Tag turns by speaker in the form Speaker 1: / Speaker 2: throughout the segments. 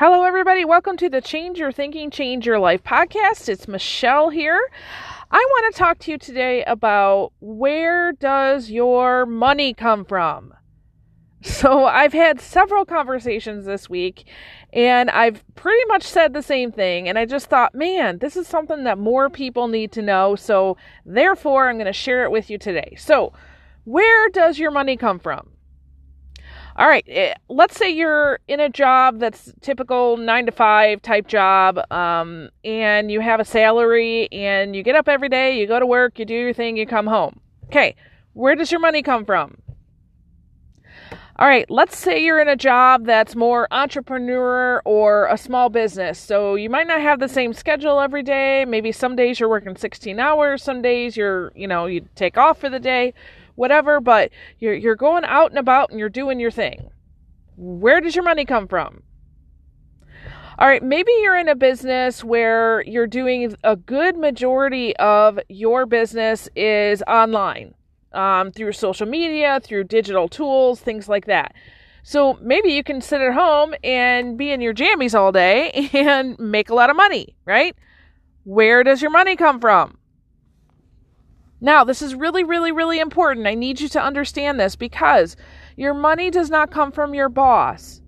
Speaker 1: Hello, everybody. Welcome to the Change Your Thinking, Change Your Life podcast. It's Michelle here. I want to talk to you today about where does your money come from? So, I've had several conversations this week and I've pretty much said the same thing. And I just thought, man, this is something that more people need to know. So, therefore, I'm going to share it with you today. So, where does your money come from? All right, eh, let's say you're in a job that's typical nine to five type job, um, and you have a salary, and you get up every day, you go to work, you do your thing, you come home. Okay, where does your money come from? All right, let's say you're in a job that's more entrepreneur or a small business. So you might not have the same schedule every day. Maybe some days you're working 16 hours, some days you're, you know, you take off for the day whatever, but you're you're going out and about and you're doing your thing. Where does your money come from? All right, maybe you're in a business where you're doing a good majority of your business is online um, through social media, through digital tools, things like that. So maybe you can sit at home and be in your jammies all day and make a lot of money, right? Where does your money come from? Now, this is really, really, really important. I need you to understand this because your money does not come from your boss.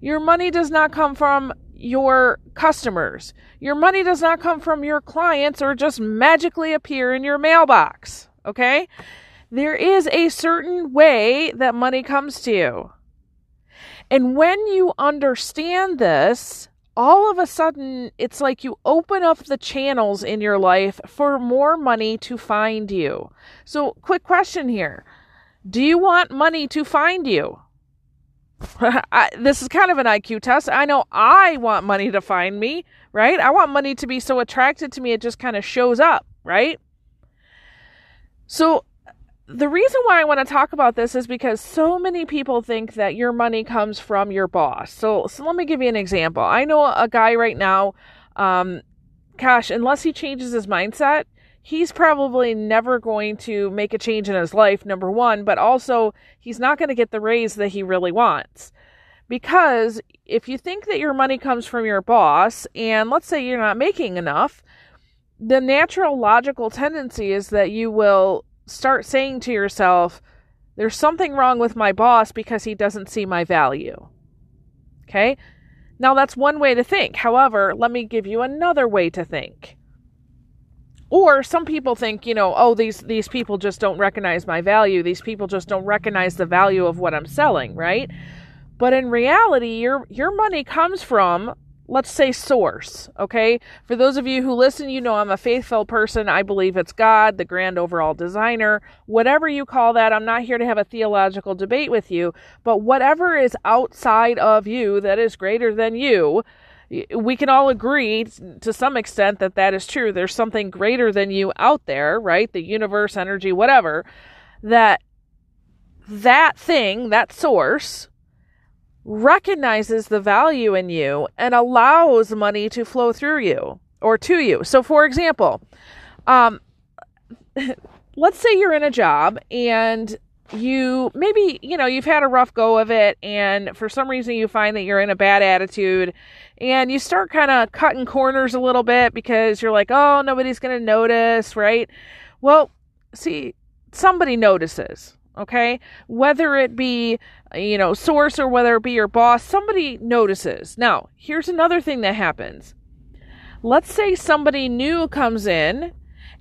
Speaker 1: Your money does not come from your customers. Your money does not come from your clients or just magically appear in your mailbox. Okay? There is a certain way that money comes to you. And when you understand this, all of a sudden it's like you open up the channels in your life for more money to find you. So, quick question here Do you want money to find you? I, this is kind of an IQ test. I know I want money to find me, right? I want money to be so attracted to me it just kind of shows up, right? So, the reason why I want to talk about this is because so many people think that your money comes from your boss. So, so let me give you an example. I know a guy right now, um, gosh, unless he changes his mindset, he's probably never going to make a change in his life, number one, but also he's not going to get the raise that he really wants. Because if you think that your money comes from your boss, and let's say you're not making enough, the natural logical tendency is that you will start saying to yourself, there's something wrong with my boss because he doesn't see my value. Okay? Now that's one way to think. However, let me give you another way to think. Or some people think, you know, oh these these people just don't recognize my value. These people just don't recognize the value of what I'm selling, right? But in reality, your your money comes from let's say source, okay? For those of you who listen, you know I'm a faithful person. I believe it's God, the grand overall designer, whatever you call that. I'm not here to have a theological debate with you, but whatever is outside of you that is greater than you, we can all agree to some extent that that is true. There's something greater than you out there, right? The universe, energy, whatever, that that thing, that source, recognizes the value in you and allows money to flow through you or to you. So, for example, um, let's say you're in a job and you maybe you know you've had a rough go of it and for some reason you find that you're in a bad attitude and you start kind of cutting corners a little bit because you're like oh nobody's going to notice right well see somebody notices okay whether it be you know, source or whether it be your boss, somebody notices. Now, here's another thing that happens. Let's say somebody new comes in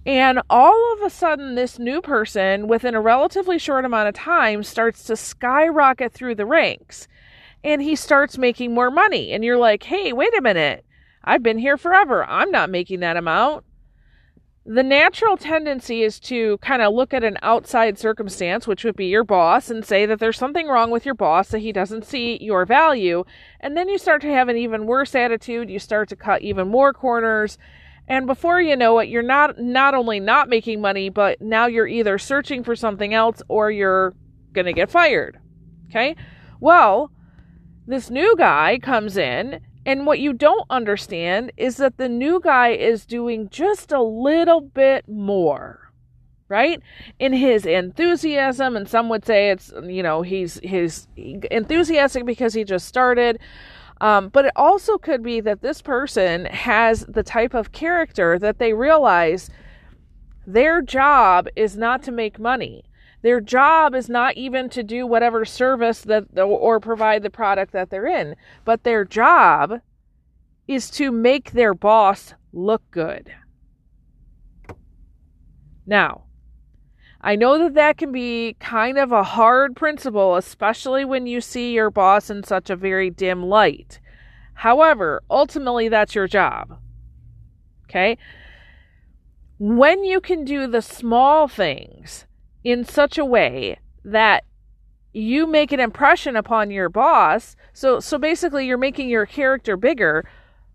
Speaker 1: and all of a sudden this new person within a relatively short amount of time starts to skyrocket through the ranks and he starts making more money and you're like, "Hey, wait a minute. I've been here forever. I'm not making that amount." The natural tendency is to kind of look at an outside circumstance, which would be your boss, and say that there's something wrong with your boss, that he doesn't see your value. And then you start to have an even worse attitude. You start to cut even more corners. And before you know it, you're not not only not making money, but now you're either searching for something else or you're going to get fired. Okay? Well, this new guy comes in and what you don't understand is that the new guy is doing just a little bit more, right? In his enthusiasm, and some would say it's, you know, he's his enthusiastic because he just started. Um, but it also could be that this person has the type of character that they realize their job is not to make money. Their job is not even to do whatever service that or provide the product that they're in, but their job is to make their boss look good. Now, I know that that can be kind of a hard principle, especially when you see your boss in such a very dim light. However, ultimately, that's your job. Okay? When you can do the small things in such a way that you make an impression upon your boss, so so basically you're making your character bigger.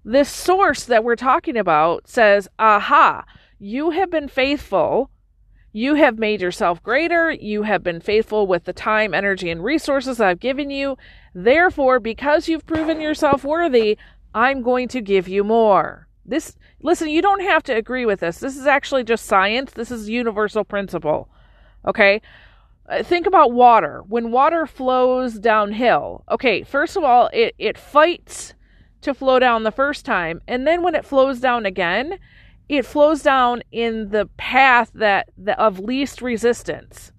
Speaker 1: This source that we're talking about says, "Aha, you have been faithful you have made yourself greater. You have been faithful with the time, energy, and resources I've given you. Therefore, because you've proven yourself worthy, I'm going to give you more. This, listen, you don't have to agree with this. This is actually just science. This is universal principle. Okay? Uh, think about water. When water flows downhill, okay, first of all, it, it fights to flow down the first time. And then when it flows down again, it flows down in the path that, that of least resistance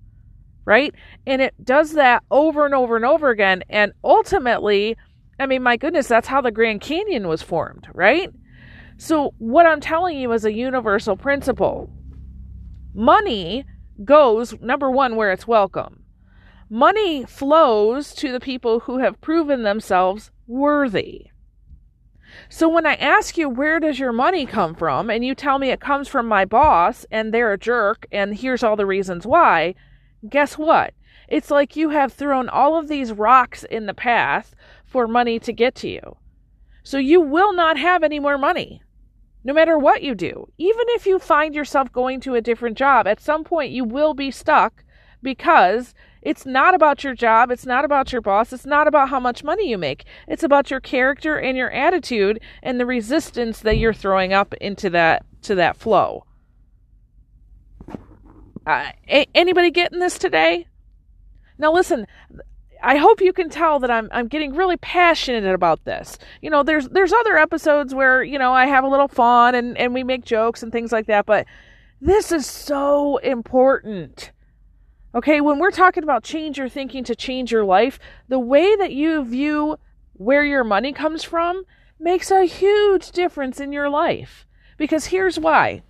Speaker 1: right and it does that over and over and over again and ultimately i mean my goodness that's how the grand canyon was formed right so what i'm telling you is a universal principle money goes number one where it's welcome money flows to the people who have proven themselves worthy so when I ask you, where does your money come from? And you tell me it comes from my boss and they're a jerk and here's all the reasons why, guess what? It's like you have thrown all of these rocks in the path for money to get to you. So you will not have any more money. No matter what you do, even if you find yourself going to a different job, at some point you will be stuck because it's not about your job. It's not about your boss. It's not about how much money you make. It's about your character and your attitude and the resistance that you're throwing up into that to that flow. Uh, a- anybody getting this today? Now listen, I hope you can tell that I'm I'm getting really passionate about this. You know, there's there's other episodes where, you know, I have a little fun and and we make jokes and things like that, but this is so important. Okay, when we're talking about change your thinking to change your life, the way that you view where your money comes from makes a huge difference in your life. Because here's why.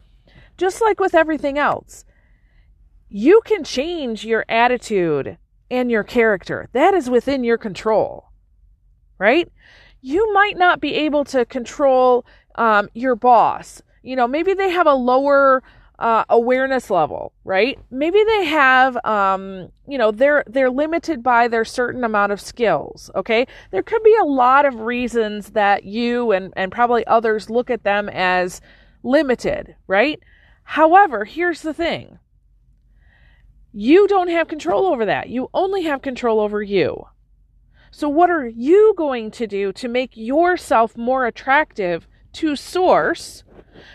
Speaker 1: Just like with everything else, you can change your attitude and your character. That is within your control, right? You might not be able to control um, your boss. You know, maybe they have a lower uh, awareness level, right? Maybe they have, um, you know, they're they're limited by their certain amount of skills. Okay, there could be a lot of reasons that you and and probably others look at them as limited, right? However, here's the thing: you don't have control over that. You only have control over you. So, what are you going to do to make yourself more attractive to source?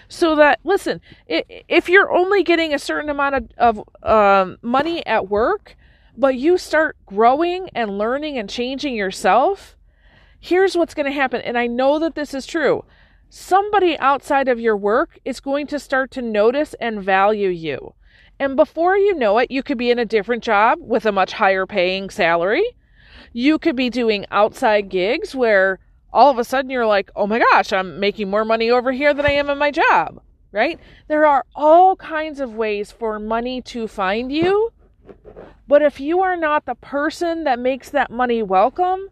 Speaker 1: so that listen if you're only getting a certain amount of, of um, money at work but you start growing and learning and changing yourself here's what's going to happen and i know that this is true somebody outside of your work is going to start to notice and value you and before you know it you could be in a different job with a much higher paying salary you could be doing outside gigs where all of a sudden you're like, oh my gosh, I'm making more money over here than I am in my job, right? There are all kinds of ways for money to find you. But if you are not the person that makes that money welcome,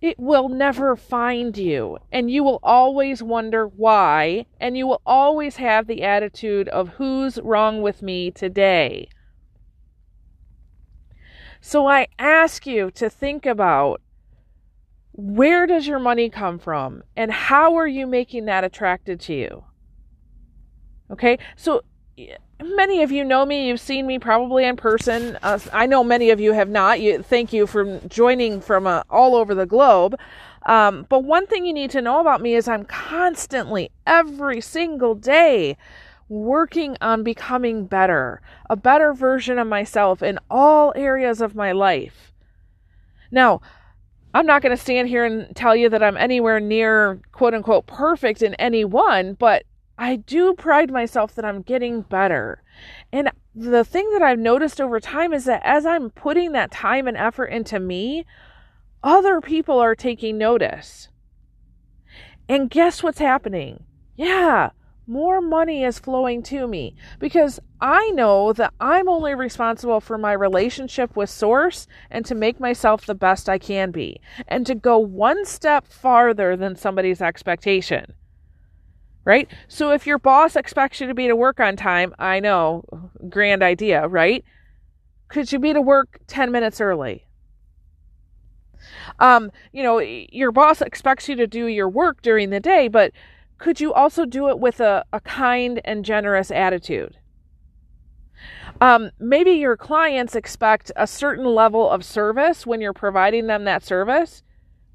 Speaker 1: it will never find you. And you will always wonder why. And you will always have the attitude of who's wrong with me today. So I ask you to think about where does your money come from and how are you making that attracted to you okay so many of you know me. You've seen me probably in person. Uh, i know many of you have not. You thank you for joining from uh, all over the globe. Um, but one thing you need to know about me is i'm constantly every single day working on becoming better a better version of myself in all areas of my life. Now I'm not going to stand here and tell you that I'm anywhere near quote unquote perfect in any one, but I do pride myself that I'm getting better. And the thing that I've noticed over time is that as I'm putting that time and effort into me, other people are taking notice. And guess what's happening? Yeah, more money is flowing to me because I know that I'm only responsible for my relationship with Source and to make myself the best I can be and to go one step farther than somebody's expectation. Right? So if your boss expects you to be to work on time, I know, grand idea, right? Could you be to work 10 minutes early? Um, you know, your boss expects you to do your work during the day, but could you also do it with a, a kind and generous attitude? Um, maybe your clients expect a certain level of service when you're providing them that service.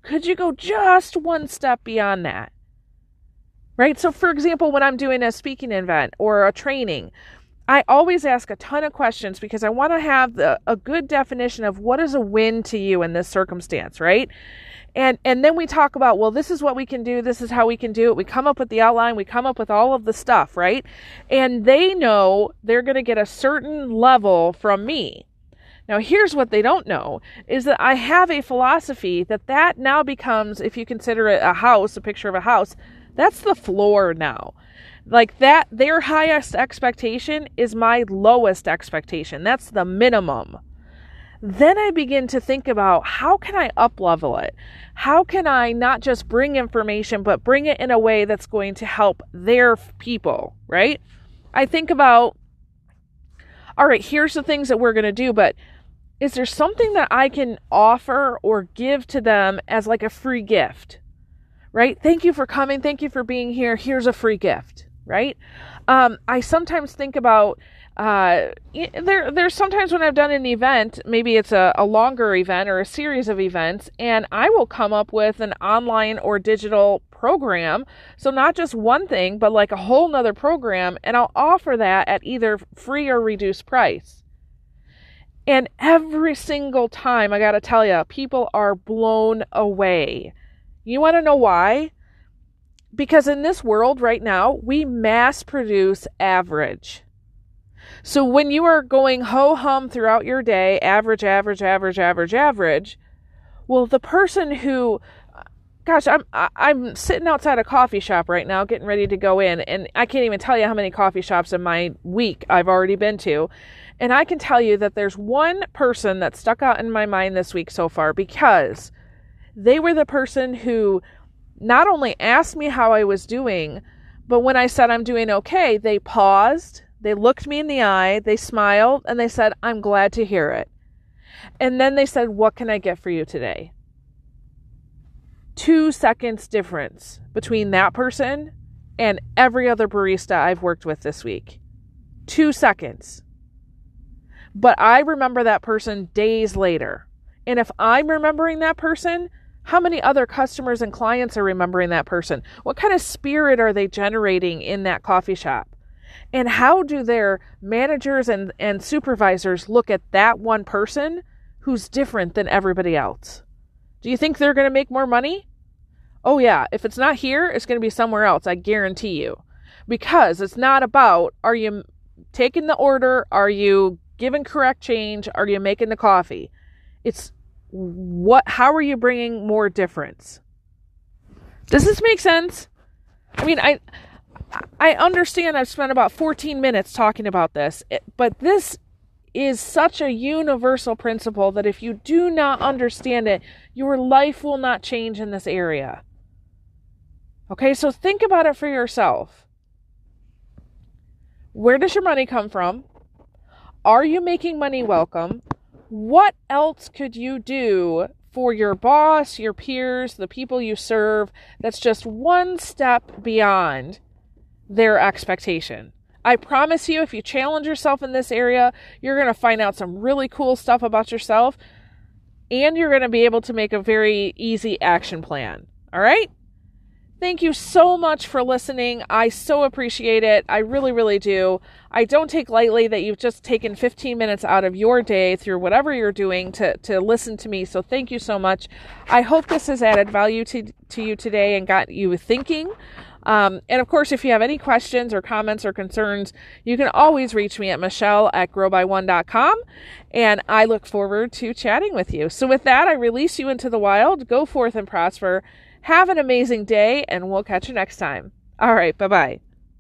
Speaker 1: Could you go just one step beyond that? Right? So, for example, when I'm doing a speaking event or a training, I always ask a ton of questions because I want to have the, a good definition of what is a win to you in this circumstance, right? and and then we talk about well this is what we can do this is how we can do it we come up with the outline we come up with all of the stuff right and they know they're going to get a certain level from me now here's what they don't know is that i have a philosophy that that now becomes if you consider it a house a picture of a house that's the floor now like that their highest expectation is my lowest expectation that's the minimum then I begin to think about how can I up level it? How can I not just bring information, but bring it in a way that's going to help their people, right? I think about, all right, here's the things that we're going to do, but is there something that I can offer or give to them as like a free gift? Right? Thank you for coming. Thank you for being here. Here's a free gift, right? Um, I sometimes think about uh, there there's sometimes when I've done an event, maybe it's a, a longer event or a series of events, and I will come up with an online or digital program. So not just one thing, but like a whole nother program, and I'll offer that at either free or reduced price. And every single time, I gotta tell you, people are blown away. You wanna know why? Because in this world right now, we mass produce average. So when you are going ho hum throughout your day, average, average, average, average, average, well, the person who, gosh, I'm I'm sitting outside a coffee shop right now, getting ready to go in, and I can't even tell you how many coffee shops in my week I've already been to. And I can tell you that there's one person that stuck out in my mind this week so far because they were the person who not only asked me how I was doing, but when I said I'm doing okay, they paused, they looked me in the eye, they smiled, and they said, I'm glad to hear it. And then they said, What can I get for you today? Two seconds difference between that person and every other barista I've worked with this week. Two seconds. But I remember that person days later. And if I'm remembering that person, how many other customers and clients are remembering that person? What kind of spirit are they generating in that coffee shop? And how do their managers and, and supervisors look at that one person who's different than everybody else? Do you think they're going to make more money? Oh, yeah. If it's not here, it's going to be somewhere else. I guarantee you. Because it's not about are you taking the order? Are you giving correct change? Are you making the coffee? It's what, how are you bringing more difference? Does this make sense? I mean, I, I understand I've spent about 14 minutes talking about this, eh, but this is such a universal principle that if you do not understand it, your life will not change in this area. Okay, so think about it for yourself. Where does your money come from? Are you making money welcome? What else could you do for your boss, your peers, the people you serve that's just one step beyond their expectation. I promise you, if you challenge yourself in this area, you're going to find out some really cool stuff about yourself and you're going to be able to make a very easy action plan. All right? Thank you so much for listening. I so appreciate it. I really, really do. I don't take lightly that you've just taken 15 minutes out of your day through whatever you're doing to, to listen to me. So thank you so much. I hope this has added value to, to you today and got you thinking. Um, and of course, if you have any questions or comments or concerns, you can always reach me at Michelle at growby1.com. And I look forward to chatting with you. So, with that, I release you into the wild. Go forth and prosper have an amazing day, and we'll catch you next time. All right, bye bye.